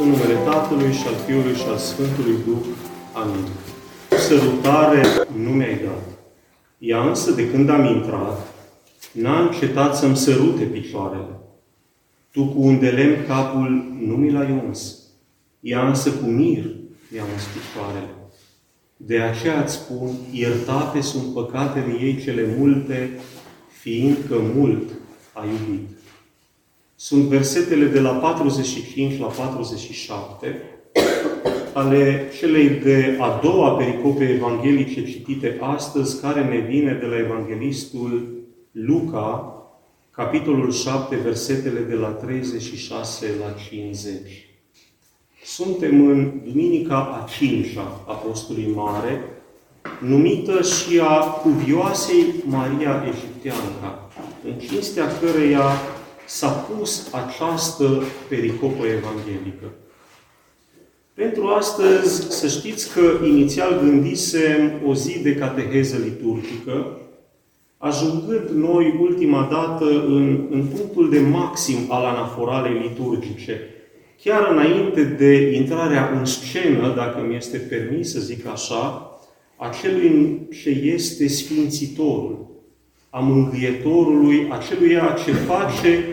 În numele Tatălui și al Fiului și al Sfântului Duh. Amin. Sărutare nu mi-ai dat. Ea însă, de când am intrat, n-a încetat să-mi sărute picioarele. Tu cu un de lemn capul nu mi l-ai uns. Ea însă cu mir mi-a uns picioarele. De aceea îți spun, iertate sunt păcatele ei cele multe, fiindcă mult a iubit. Sunt versetele de la 45 la 47 ale celei de a doua pericope evanghelice citite astăzi, care ne vine de la evanghelistul Luca, capitolul 7, versetele de la 36 la 50. Suntem în Duminica a cincea Apostolului Mare, numită și a cuvioasei Maria Egipteanca, în cinstea căreia s-a pus această pericopă evanghelică. Pentru astăzi, să știți că inițial gândisem o zi de cateheză liturgică, ajungând noi ultima dată în, în punctul de maxim al anaforalei liturgice, chiar înainte de intrarea în scenă, dacă mi este permis să zic așa, a celui ce este Sfințitorul, a Mângâietorului, aceluia ce face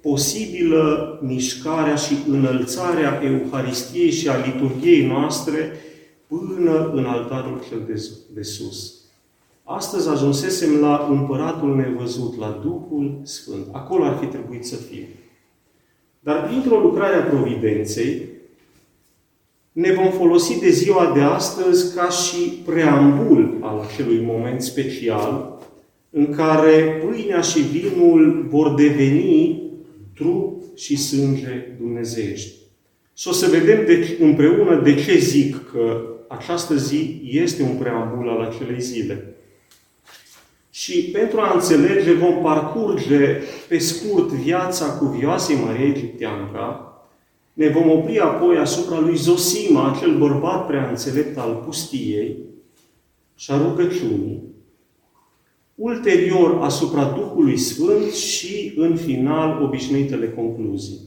posibilă mișcarea și înălțarea Euharistiei și a liturgiei noastre până în altarul cel de, de sus. Astăzi ajunsesem la împăratul nevăzut, la Duhul Sfânt. Acolo ar fi trebuit să fim. Dar printr-o lucrare a Providenței, ne vom folosi de ziua de astăzi ca și preambul al acelui moment special în care pâinea și vinul vor deveni trup și sânge dumnezeiești. Și o să vedem de, împreună de ce zic că această zi este un preambul al acelei zile. Și pentru a înțelege, vom parcurge pe scurt viața cuvioasei Mariei Egipteanca, ne vom opri apoi asupra lui Zosima, acel bărbat prea înțelept al pustiei și a rugăciunii, ulterior asupra Duhului Sfânt și, în final, obișnuitele concluzii.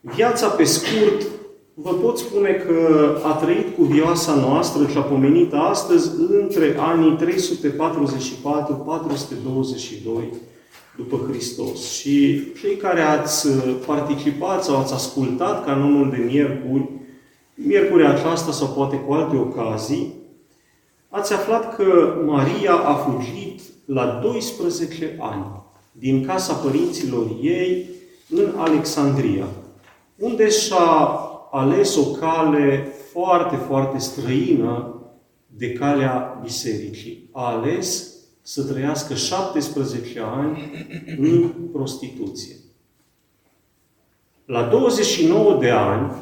Viața pe scurt, vă pot spune că a trăit cu vioasa noastră, cea pomenită astăzi, între anii 344-422 după Hristos. Și cei care ați participat sau ați ascultat canonul de miercuri, miercuri aceasta sau poate cu alte ocazii, ați aflat că Maria a fugit la 12 ani din casa părinților ei în Alexandria, unde și-a ales o cale foarte, foarte străină de calea bisericii. A ales să trăiască 17 ani în prostituție. La 29 de ani,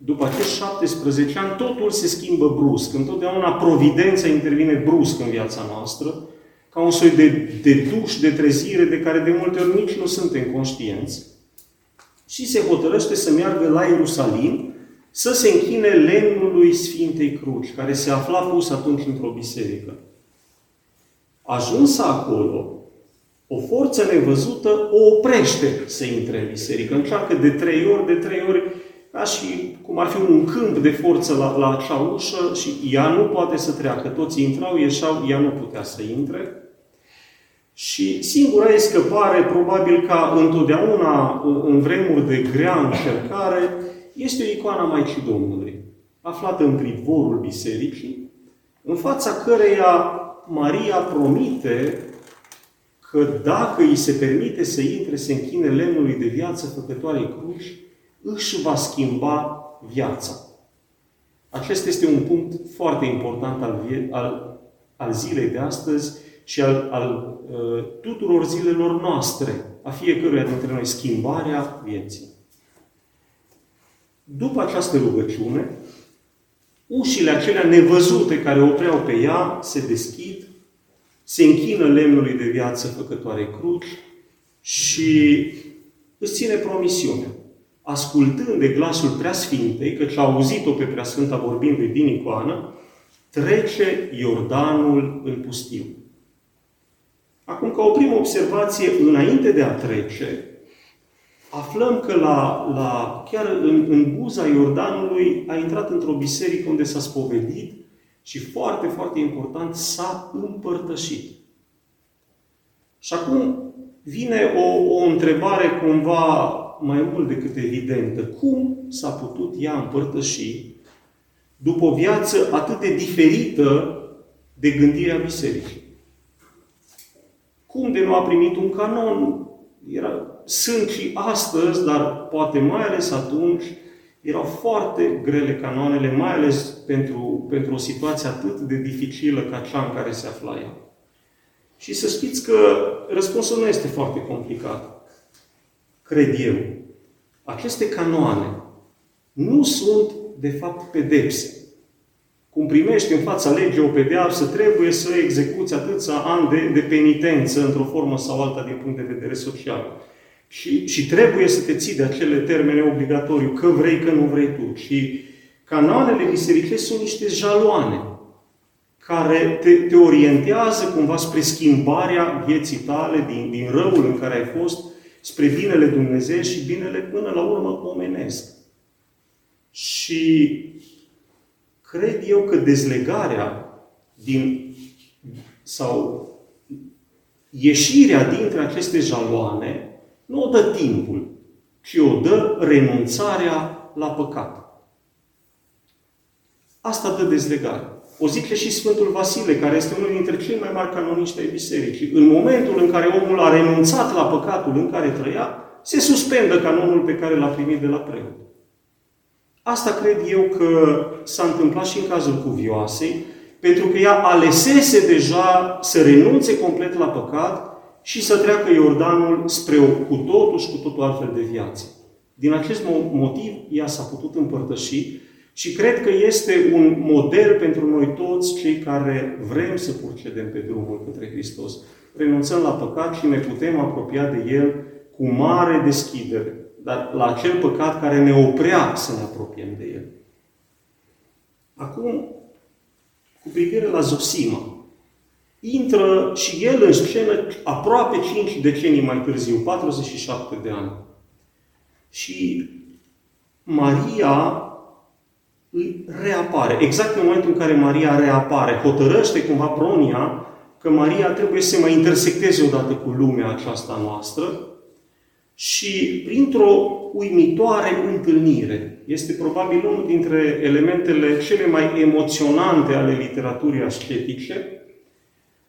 după acești 17 ani, totul se schimbă brusc. Întotdeauna providența intervine brusc în viața noastră, ca un soi de, de duș, de trezire, de care de multe ori nici nu suntem conștienți. Și se hotărăște să meargă la Ierusalim, să se închine lemnului Sfintei Cruci, care se afla pus atunci într-o biserică. Ajunsă acolo, o forță nevăzută o oprește să intre în biserică. Încearcă de trei ori, de trei ori ca și cum ar fi un câmp de forță la, la acea ușă și ea nu poate să treacă. Toți intrau, ieșau, ea nu putea să intre. Și singura ei scăpare, probabil ca întotdeauna în vremuri de grea încercare, este o icoană Maicii Domnului, aflată în privorul bisericii, în fața căreia Maria promite că dacă îi se permite să intre, să închine lemnului de viață făcătoarei cruci, își va schimba viața. Acesta este un punct foarte important al, al, al zilei de astăzi și al, al uh, tuturor zilelor noastre, a fiecăruia dintre noi, schimbarea vieții. După această rugăciune, ușile acelea nevăzute care opreau pe ea se deschid, se închină lemnului de viață făcătoare cruci și îți ține promisiunea ascultând de glasul Preasfintei, căci a auzit-o pe Preasfânta vorbindu-i din icoană, trece Iordanul în pustiu. Acum, ca o primă observație, înainte de a trece, aflăm că la, la, chiar în, în buza Iordanului a intrat într-o biserică unde s-a spovedit și foarte, foarte important, s-a împărtășit. Și acum vine o, o întrebare cumva mai mult decât evidentă. Cum s-a putut ea împărtăși după o viață atât de diferită de gândirea bisericii? Cum de nu a primit un canon? Era, sunt și astăzi, dar poate mai ales atunci, erau foarte grele canoanele, mai ales pentru, pentru o situație atât de dificilă ca cea în care se afla ea. Și să știți că răspunsul nu este foarte complicat. Cred eu. Aceste canoane nu sunt, de fapt, pedepse. Cum primești în fața legii o pedeapsă, trebuie să execuți atâția ani de, de penitență într-o formă sau alta din punct de vedere social. Și, și trebuie să te ții de acele termene obligatoriu, că vrei, că nu vrei tu. Și canoanele bisericești sunt niște jaloane care te, te orientează cumva spre schimbarea vieții tale din, din răul în care ai fost, spre binele Dumnezeu și binele până la urmă omenesc. Și cred eu că dezlegarea din, sau ieșirea dintre aceste jaloane nu o dă timpul, ci o dă renunțarea la păcat. Asta dă dezlegare. O zice și Sfântul Vasile, care este unul dintre cei mai mari canoniști ai bisericii. În momentul în care omul a renunțat la păcatul în care trăia, se suspendă canonul pe care l-a primit de la preot. Asta cred eu că s-a întâmplat și în cazul cuvioasei, pentru că ea alesese deja să renunțe complet la păcat și să treacă Iordanul spre o cu totul și cu totul altfel de viață. Din acest motiv, ea s-a putut împărtăși și cred că este un model pentru noi toți cei care vrem să procedem pe drumul către Hristos. Renunțăm la păcat și ne putem apropia de El cu mare deschidere, dar la acel păcat care ne oprea să ne apropiem de El. Acum, cu privire la Zosima, intră și el în scenă aproape 5 decenii mai târziu, 47 de ani. Și Maria îi reapare. Exact în momentul în care Maria reapare, hotărăște cumva Pronia că Maria trebuie să se mai intersecteze odată cu lumea aceasta noastră și printr-o uimitoare întâlnire. Este probabil unul dintre elementele cele mai emoționante ale literaturii ascetice.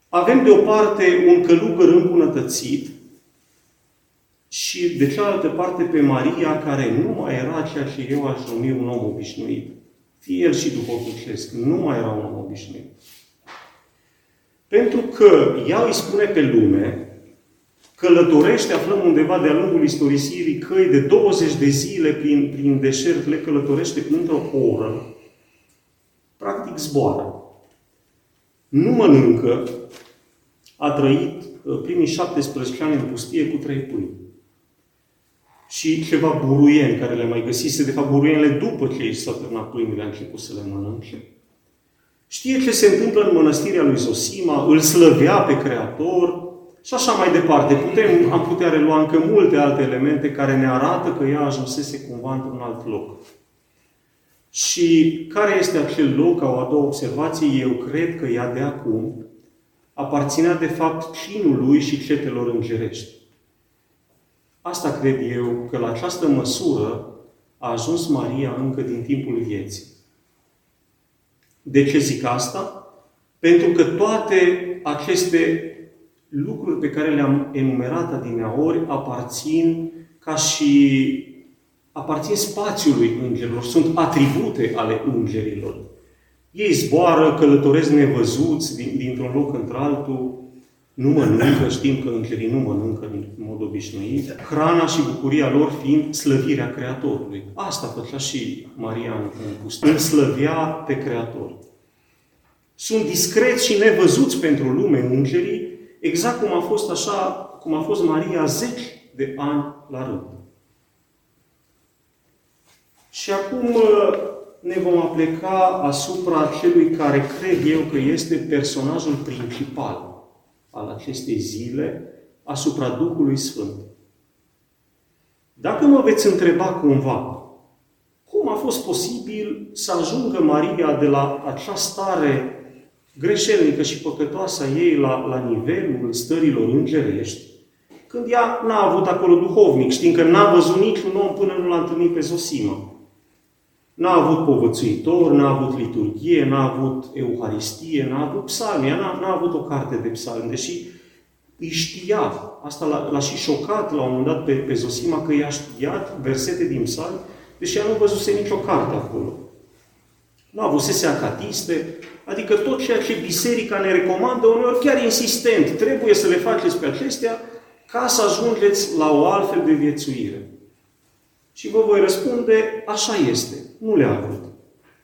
Avem de o parte un călugăr îmbunătățit și de cealaltă parte pe Maria, care nu mai era ceea ce eu aș numi un om obișnuit fie el și duhovnicesc, nu mai era un om obișnuit. Pentru că ea îi spune pe lume, călătorește, aflăm undeva de-a lungul istorisirii, căi de 20 de zile prin, prin deșert, le călătorește într-o oră, practic zboară. Nu mănâncă, a trăit uh, primii 17 ani în pustie cu trei pâini și ceva buruieni care le mai găsise, de fapt buruienile după ce ei s-au terminat pâinile a început să le mănânce. Știe ce se întâmplă în mănăstirea lui Zosima, îl slăvea pe Creator și așa mai departe. Putem, am putea relua încă multe alte elemente care ne arată că ea ajunsese cumva într-un alt loc. Și care este acel loc, ca o a doua observație, eu cred că ea de acum aparținea de fapt cinului și cetelor îngerești. Asta cred eu, că la această măsură a ajuns Maria încă din timpul vieții. De ce zic asta? Pentru că toate aceste lucruri pe care le-am enumerat adineaori aparțin ca și aparțin spațiului îngerilor, sunt atribute ale îngerilor. Ei zboară, călătoresc nevăzuți dintr-un loc într-altul, nu mănâncă, știm că îngerii nu mănâncă în mod obișnuit, hrana și bucuria lor fiind slăvirea Creatorului. Asta făcea și Maria în pustie. Îl slăvia pe Creator. Sunt discreți și nevăzuți pentru lume îngerii, exact cum a fost așa, cum a fost Maria zeci de ani la rând. Și acum uh, ne vom apleca asupra celui care cred eu că este personajul principal al acestei zile asupra Duhului Sfânt. Dacă mă veți întreba cumva, cum a fost posibil să ajungă Maria de la acea stare greșelnică și păcătoasă a ei la, la nivelul stărilor îngerești, când ea n-a avut acolo duhovnic, știm că n-a văzut niciun om până nu l-a întâlnit pe Zosima. N-a avut povățuitor, n-a avut liturghie, n-a avut euharistie, n-a avut psalmi, n-a, n-a avut o carte de psalmi, deși îi știa. Asta l-a, l-a și șocat la un moment dat pe, pe Zosima că i-a știat versete din psalmi, deși ea nu văzuse nicio carte acolo. Nu avusese acatiste, adică tot ceea ce biserica ne recomandă, uneori chiar insistent, trebuie să le faceți pe acestea ca să ajungeți la o altfel de viețuire. Și vă voi răspunde, așa este, nu le-a avut.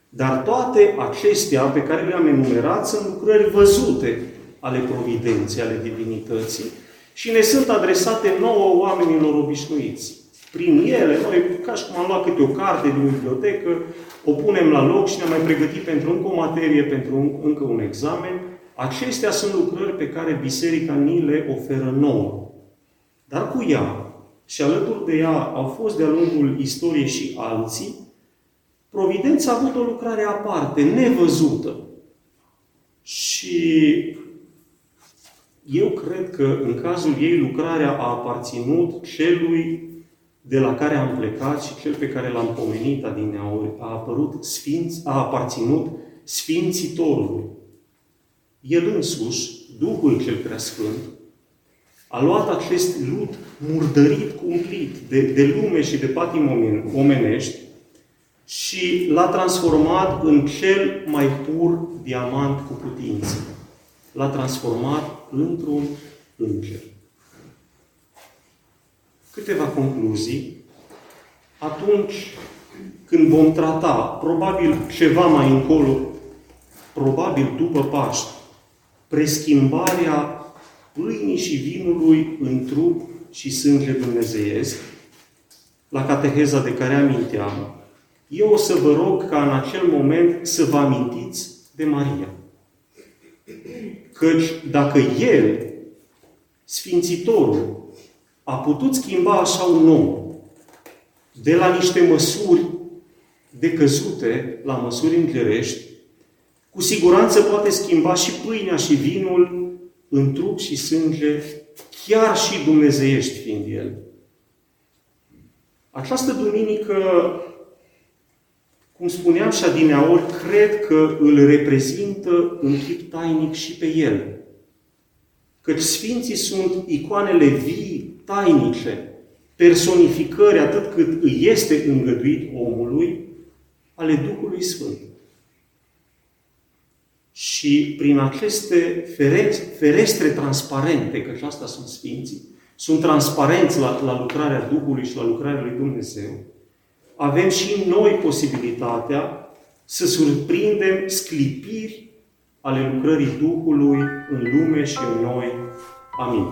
Dar toate acestea pe care le-am enumerat sunt lucrări văzute ale providenței, ale divinității și ne sunt adresate nouă oamenilor obișnuiți. Prin ele, noi, ca și cum am luat câte o carte din bibliotecă, o punem la loc și ne-am mai pregătit pentru încă o materie, pentru un, încă un examen. Acestea sunt lucrări pe care Biserica ni le oferă nouă. Dar cu ea și alături de ea au fost de-a lungul istoriei și alții, Providența a avut o lucrare aparte, nevăzută. Și eu cred că în cazul ei lucrarea a aparținut celui de la care am plecat și cel pe care l-am pomenit adineauri, a, apărut sfinț, a aparținut Sfințitorului. El însuși, Duhul cel Preasfânt, a luat acest lut murdărit cumplit de, de lume și de patim omenești și l-a transformat în cel mai pur diamant cu putință. L-a transformat într-un înger. Câteva concluzii. Atunci când vom trata, probabil ceva mai încolo, probabil după Paști, preschimbarea pâinii și vinului în trup și sânge dumnezeiesc, la cateheza de care aminteam, eu o să vă rog ca în acel moment să vă amintiți de Maria. Căci dacă El, Sfințitorul, a putut schimba așa un om de la niște măsuri decăzute la măsuri îngerești, cu siguranță poate schimba și pâinea și vinul în trup și sânge, chiar și dumnezeiești fiind El. Această duminică, cum spuneam și adineaori, cred că îl reprezintă în chip tainic și pe El. Căci Sfinții sunt icoanele vii, tainice, personificări atât cât îi este îngăduit omului, ale Duhului Sfânt. Și prin aceste ferestre transparente, că asta sunt Sfinții, sunt transparenți la, la lucrarea Duhului și la lucrarea lui Dumnezeu, avem și noi posibilitatea să surprindem sclipiri ale lucrării Duhului în lume și în noi. Amin.